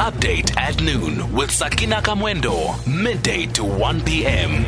Update at noon with Sakina Kamwendo, midday to 1 p.m.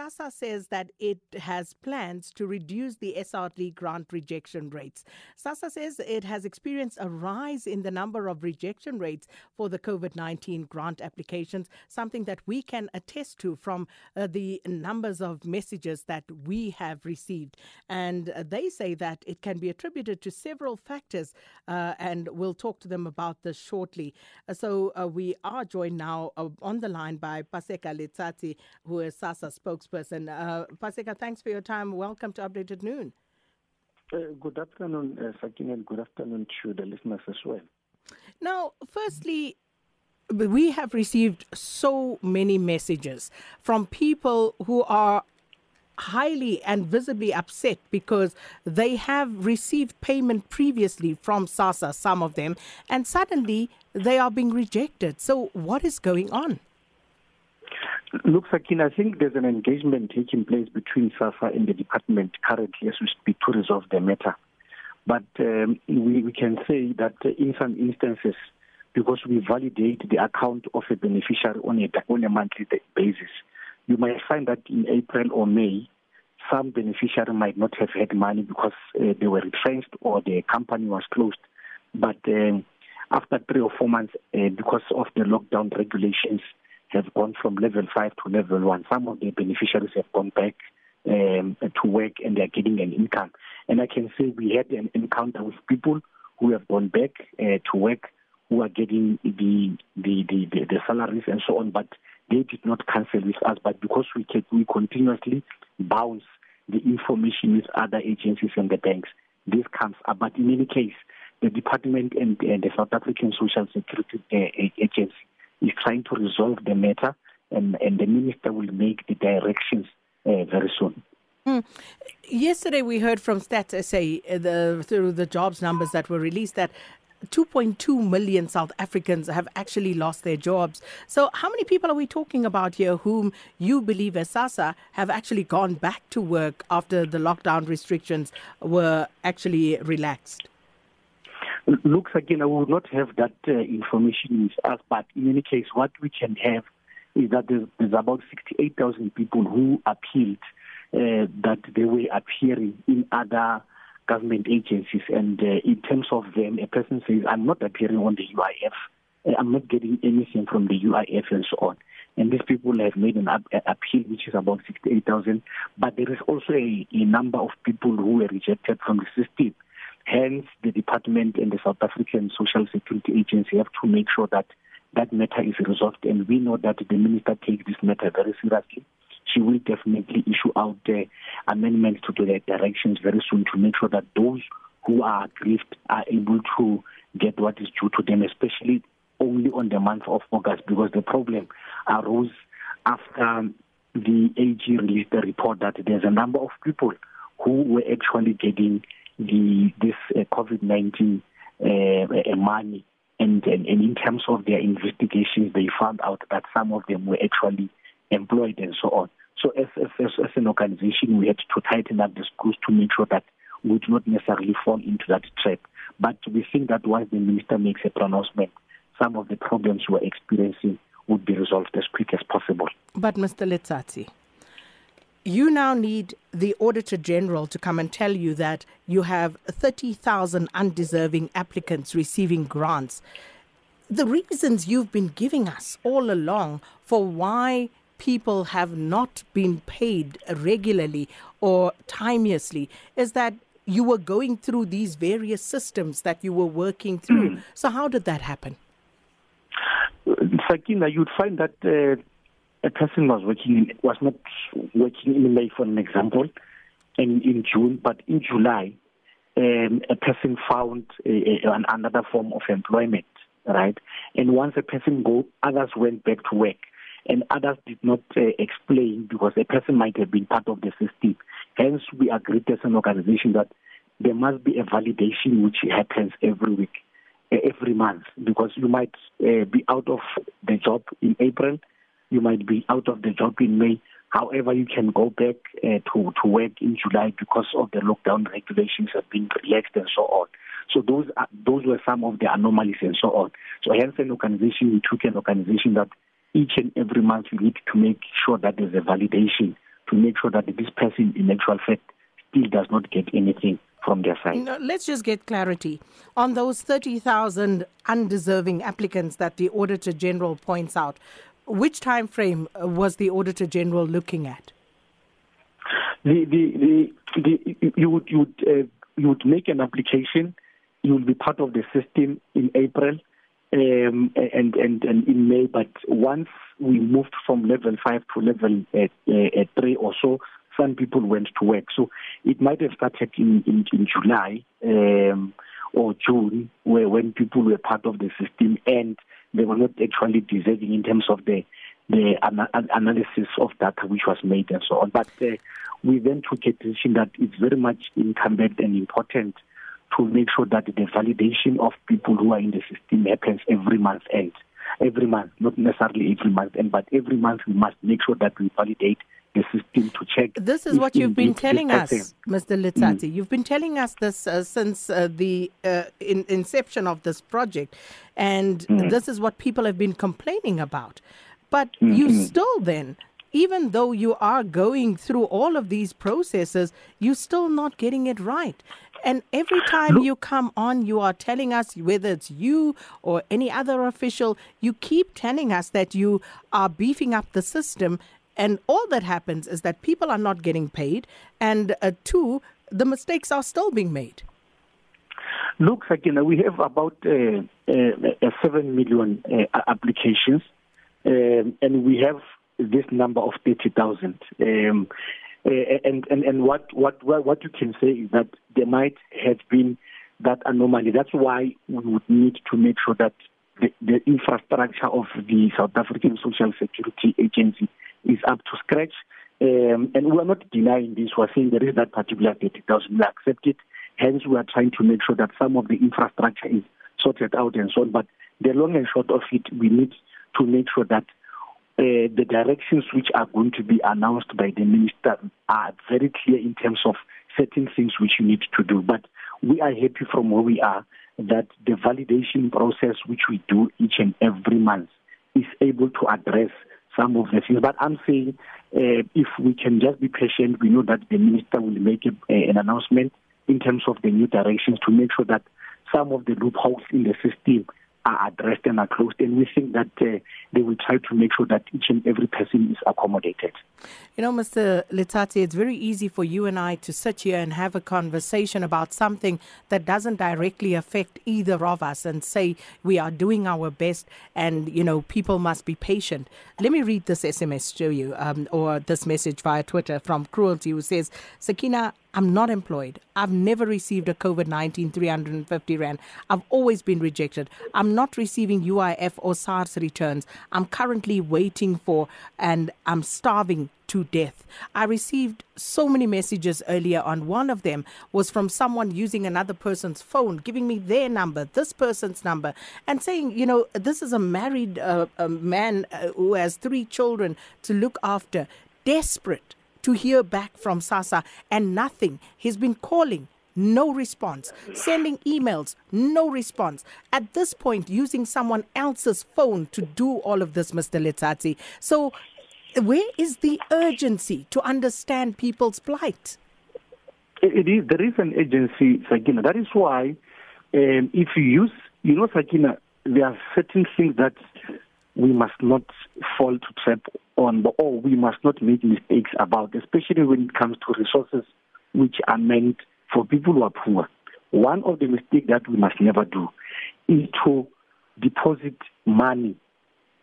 SASSA says that it has plans to reduce the SRD grant rejection rates. SASSA says it has experienced a rise in the number of rejection rates for the COVID 19 grant applications, something that we can attest to from uh, the numbers of messages that we have received. And uh, they say that it can be attributed to several factors, uh, and we'll talk to them about this shortly. Uh, so uh, we are joined now uh, on the line by Paseka Letsatsi, who is SASSA spokesperson spokesperson. Uh, Paseka, thanks for your time. Welcome to Update at Noon. Uh, good afternoon, uh, Sakina, and good afternoon to the listeners as well. Now, firstly, we have received so many messages from people who are highly and visibly upset because they have received payment previously from SASSA, some of them, and suddenly they are being rejected. So, what is going on? Look, Sakin, I think there's an engagement taking place between SASSA and the department currently as we speak to resolve the matter. But um, we, we can say that in some instances, because we validate the account of a beneficiary on a, on a monthly basis, you might find that in April or May, some beneficiary might not have had money because uh, they were retrenched or the company was closed. But um, after three or four months, uh, because of the lockdown regulations, have gone from level 5 to level 1. Some of the beneficiaries have gone back um, to work and they are getting an income. And I can say we had an encounter with people who have gone back uh, to work who are getting the the, the the the salaries and so on, but they did not cancel with us. But because we kept, we continuously bounce the information with other agencies and the banks, this comes up. But in any case, the department and, and the South African Social Security uh, Agency is trying to resolve the matter, and, and the minister will make the directions uh, very soon. Mm. Yesterday, we heard from Stats SA uh, the, through the jobs numbers that were released that 2.2 million South Africans have actually lost their jobs. So, how many people are we talking about here whom you believe as SASSA have actually gone back to work after the lockdown restrictions were actually relaxed? Looks again, I will not have that uh, information with us, but in any case, what we can have is that there's, there's about 68,000 people who appealed uh, that they were appearing in other government agencies. And uh, in terms of them, a person says, I'm not appearing on the UIF. Uh, I'm not getting anything from the UIF and so on. And these people have made an appeal, which is about 68,000. But there is also a, a number of people who were rejected from the system. Hence, the department and the South African Social Security Agency have to make sure that that matter is resolved. And we know that the minister takes this matter very seriously. She will definitely issue out uh, amendments to the directions very soon to make sure that those who are aggrieved are able to get what is due to them, especially only on the month of August, because the problem arose after the AG released the report that there's a number of people who were actually getting the this uh, COVID-19 uh, money. And, and, and in terms of their investigations, they found out that some of them were actually employed and so on. So as, as, as an organization, we had to tighten up the screws to make sure that we do not necessarily fall into that trap. But we think that once the minister makes a pronouncement, some of the problems we're experiencing would be resolved as quick as possible. But Mr. Letsatsi, you now need the Auditor General to come and tell you that you have 30,000 undeserving applicants receiving grants. The reasons you've been giving us all along for why people have not been paid regularly or timeously is that you were going through these various systems that you were working through. Mm. So, how did that happen? Sakina, you'd find that uh, a person was working in, was not working in May for an example and in June but in July um, a person found a, a, another form of employment right? And once a person go others went back to work and others did not uh, explain because a person might have been part of the system. Hence we agreed as an organization that there must be a validation which happens every week uh, every month because you might uh, be out of the job in April you might be out of the job in May. However, you can go back uh, to to work in July because of the lockdown regulations have been relaxed and so on. So those are, those were some of the anomalies and so on. So hence an organization, we took an organization that each and every month we need to make sure that there's a validation to make sure that this person in actual fact still does not get anything from their side. Let's just get clarity on those 30,000 undeserving applicants that the Auditor General points out. Which time frame uh, was the Auditor General looking at? The, the, the, the, you would, you, would, uh, you would make an application, you will be part of the system in April um, and, and, and in May, but once we moved from level 5 to level uh, uh, 3 or so, some people went to work. So it might have started in, in, in July um, or June, where when people were part of the system and they were not actually deserving in terms of the the ana- analysis of data which was made and so on. But uh, we then took a decision that it's very much incumbent and important to make sure that the validation of people who are in the system happens every month end. Every month, not necessarily every month end, but every month we must make sure that we validate the system to check. This is what you've been telling us, Mr. Letsatsi. Mm. You've been telling us this uh, since uh, the uh, in, inception of this project, and mm. this is what people have been complaining about. But mm-hmm. you still then, even though you are going through all of these processes, you're still not getting it right. And every time Look. you come on, you are telling us, whether it's you or any other official, you keep telling us that you are beefing up the system and all that happens is that people are not getting paid, and uh, two, the mistakes are still being made. Look, Sakina, we have about uh, uh, 7 million uh, applications, um, and we have this number of 30,000. Um, uh, and and, and what, what, what you can say is that there might have been that anomaly. That's why we would need to make sure that the, the infrastructure of the South African Social Security Agency up to scratch. Um, and we are not denying this. We are saying there is that particular 30,000. We accept it. Hence, we are trying to make sure that some of the infrastructure is sorted out and so on. But the long and short of it, we need to make sure that uh, the directions which are going to be announced by the minister are very clear in terms of certain things which you need to do. But we are happy from where we are that the validation process which we do each and every month is able to address some of the things. But I'm saying uh, if we can just be patient, we know that the minister will make a, an announcement in terms of the new directions to make sure that some of the loopholes in the system are addressed and are closed. And we think that uh, they will try to make sure that each and every person is accommodated. You know, Mr. Letsatsi, it's very easy for you and I to sit here and have a conversation about something that doesn't directly affect either of us and say we are doing our best and, you know, people must be patient. Let me read this SMS to you um, or this message via Twitter from Cruelty who says, Sakina, I'm not employed. I've never received a COVID 19 350 Rand. I've always been rejected. I'm not receiving UIF or SARS returns. I'm currently waiting for and I'm starving to death. I received so many messages earlier on. One of them was from someone using another person's phone, giving me their number, this person's number, and saying, you know, this is a married uh, a man uh, who has three children to look after, desperate to hear back from SASSA, and nothing. He's been calling, no response. Sending emails, no response. At this point, using someone else's phone to do all of this, Mr. Letsatsi. So, where is the urgency to understand people's plight? It is. There is an agency, Sakina. That is why, um, if you use, you know, Sakina, there are certain things that we must not fall to trap on, or we must not make mistakes about, especially when it comes to resources which are meant for people who are poor. One of the mistakes that we must never do is to deposit money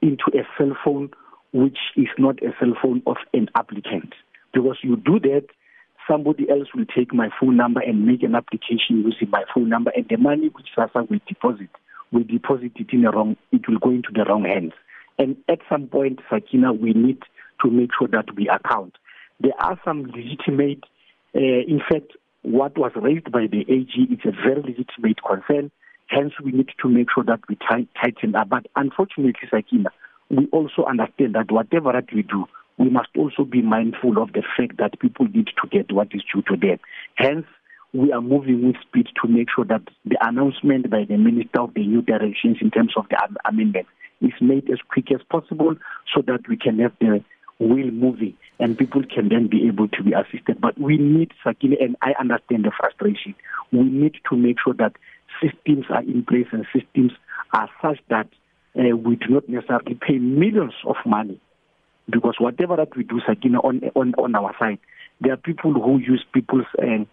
into a cell phone which is not a cell phone of an applicant. Because you do that, somebody else will take my phone number and make an application using my phone number, and the money which SASSA will deposit will deposit it in the wrong, it will go into the wrong hands. And at some point, Sakina, we need to make sure that we account. There are some legitimate, uh, in fact, what was raised by the AG is a very legitimate concern. Hence, we need to make sure that we tighten up. But unfortunately, Sakina, we also understand that whatever that we do, we must also be mindful of the fact that people need to get what is due to them. Hence, we are moving with speed to make sure that the announcement by the Minister of the New Directions in terms of the amendment is made as quick as possible so that we can have the wheel moving and people can then be able to be assisted. But we need, Sakile, and I understand the frustration, we need to make sure that systems are in place and systems are such that uh, we do not necessarily pay millions of money because whatever that we do, Sakina, on on on our side, there are people who use people's uh,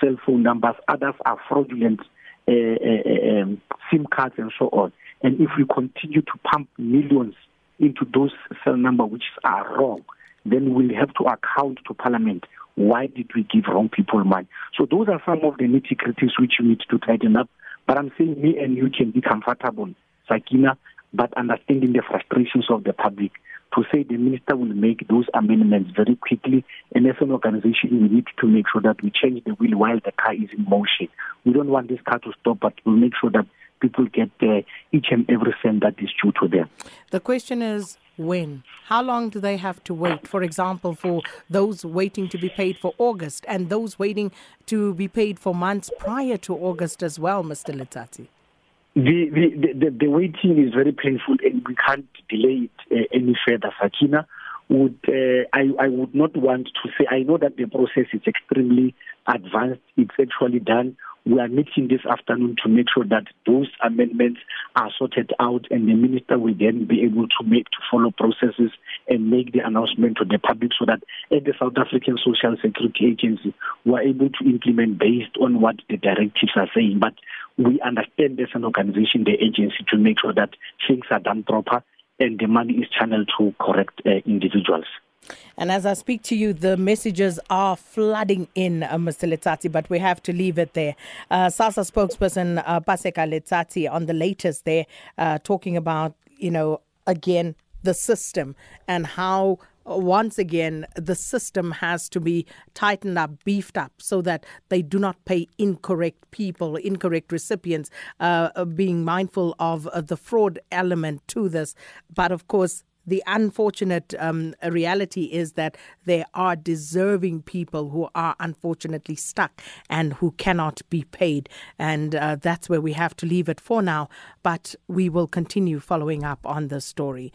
cell phone numbers. Others are fraudulent uh, uh, um, SIM cards and so on. And if we continue to pump millions into those cell numbers which are wrong, then we'll have to account to Parliament why did we give wrong people money. So those are some of the nitty gritties which we need to tighten up. But I'm saying me and you can be comfortable, Sakina, but understanding the frustrations of the public to say the minister will make those amendments very quickly. And as an organization, we need to make sure that we change the wheel while the car is in motion. We don't want this car to stop, but we'll make sure that people get uh, each and every cent that is due to them. The question is when? How long do they have to wait? For example, for those waiting to be paid for August and those waiting to be paid for months prior to August as well, Mr. Letsatsi? The, the, the, the waiting is very painful and we can't delay it uh, any further, Sakina. Would, uh, I, I would not want to say, I know that the process is extremely advanced. It's actually done. We are meeting this afternoon to make sure that those amendments are sorted out and the minister will then be able to make to follow processes and make the announcement to the public so that at the South African Social Security Agency we are able to implement based on what the directives are saying. But we understand as an organization, the agency, to make sure that things are done proper and the money is channeled to correct uh, individuals. And as I speak to you, the messages are flooding in, uh, Mr. Letsatsi, but we have to leave it there. Uh, SASSA spokesperson uh, Paseka Letsatsi on the latest there, uh, talking about, you know, again, the system and how once again, the system has to be tightened up, beefed up, so that they do not pay incorrect people, incorrect recipients, uh, being mindful of uh, the fraud element to this. But of course, the unfortunate um, reality is that there are deserving people who are unfortunately stuck and who cannot be paid. And uh, that's where we have to leave it for now. But we will continue following up on the story.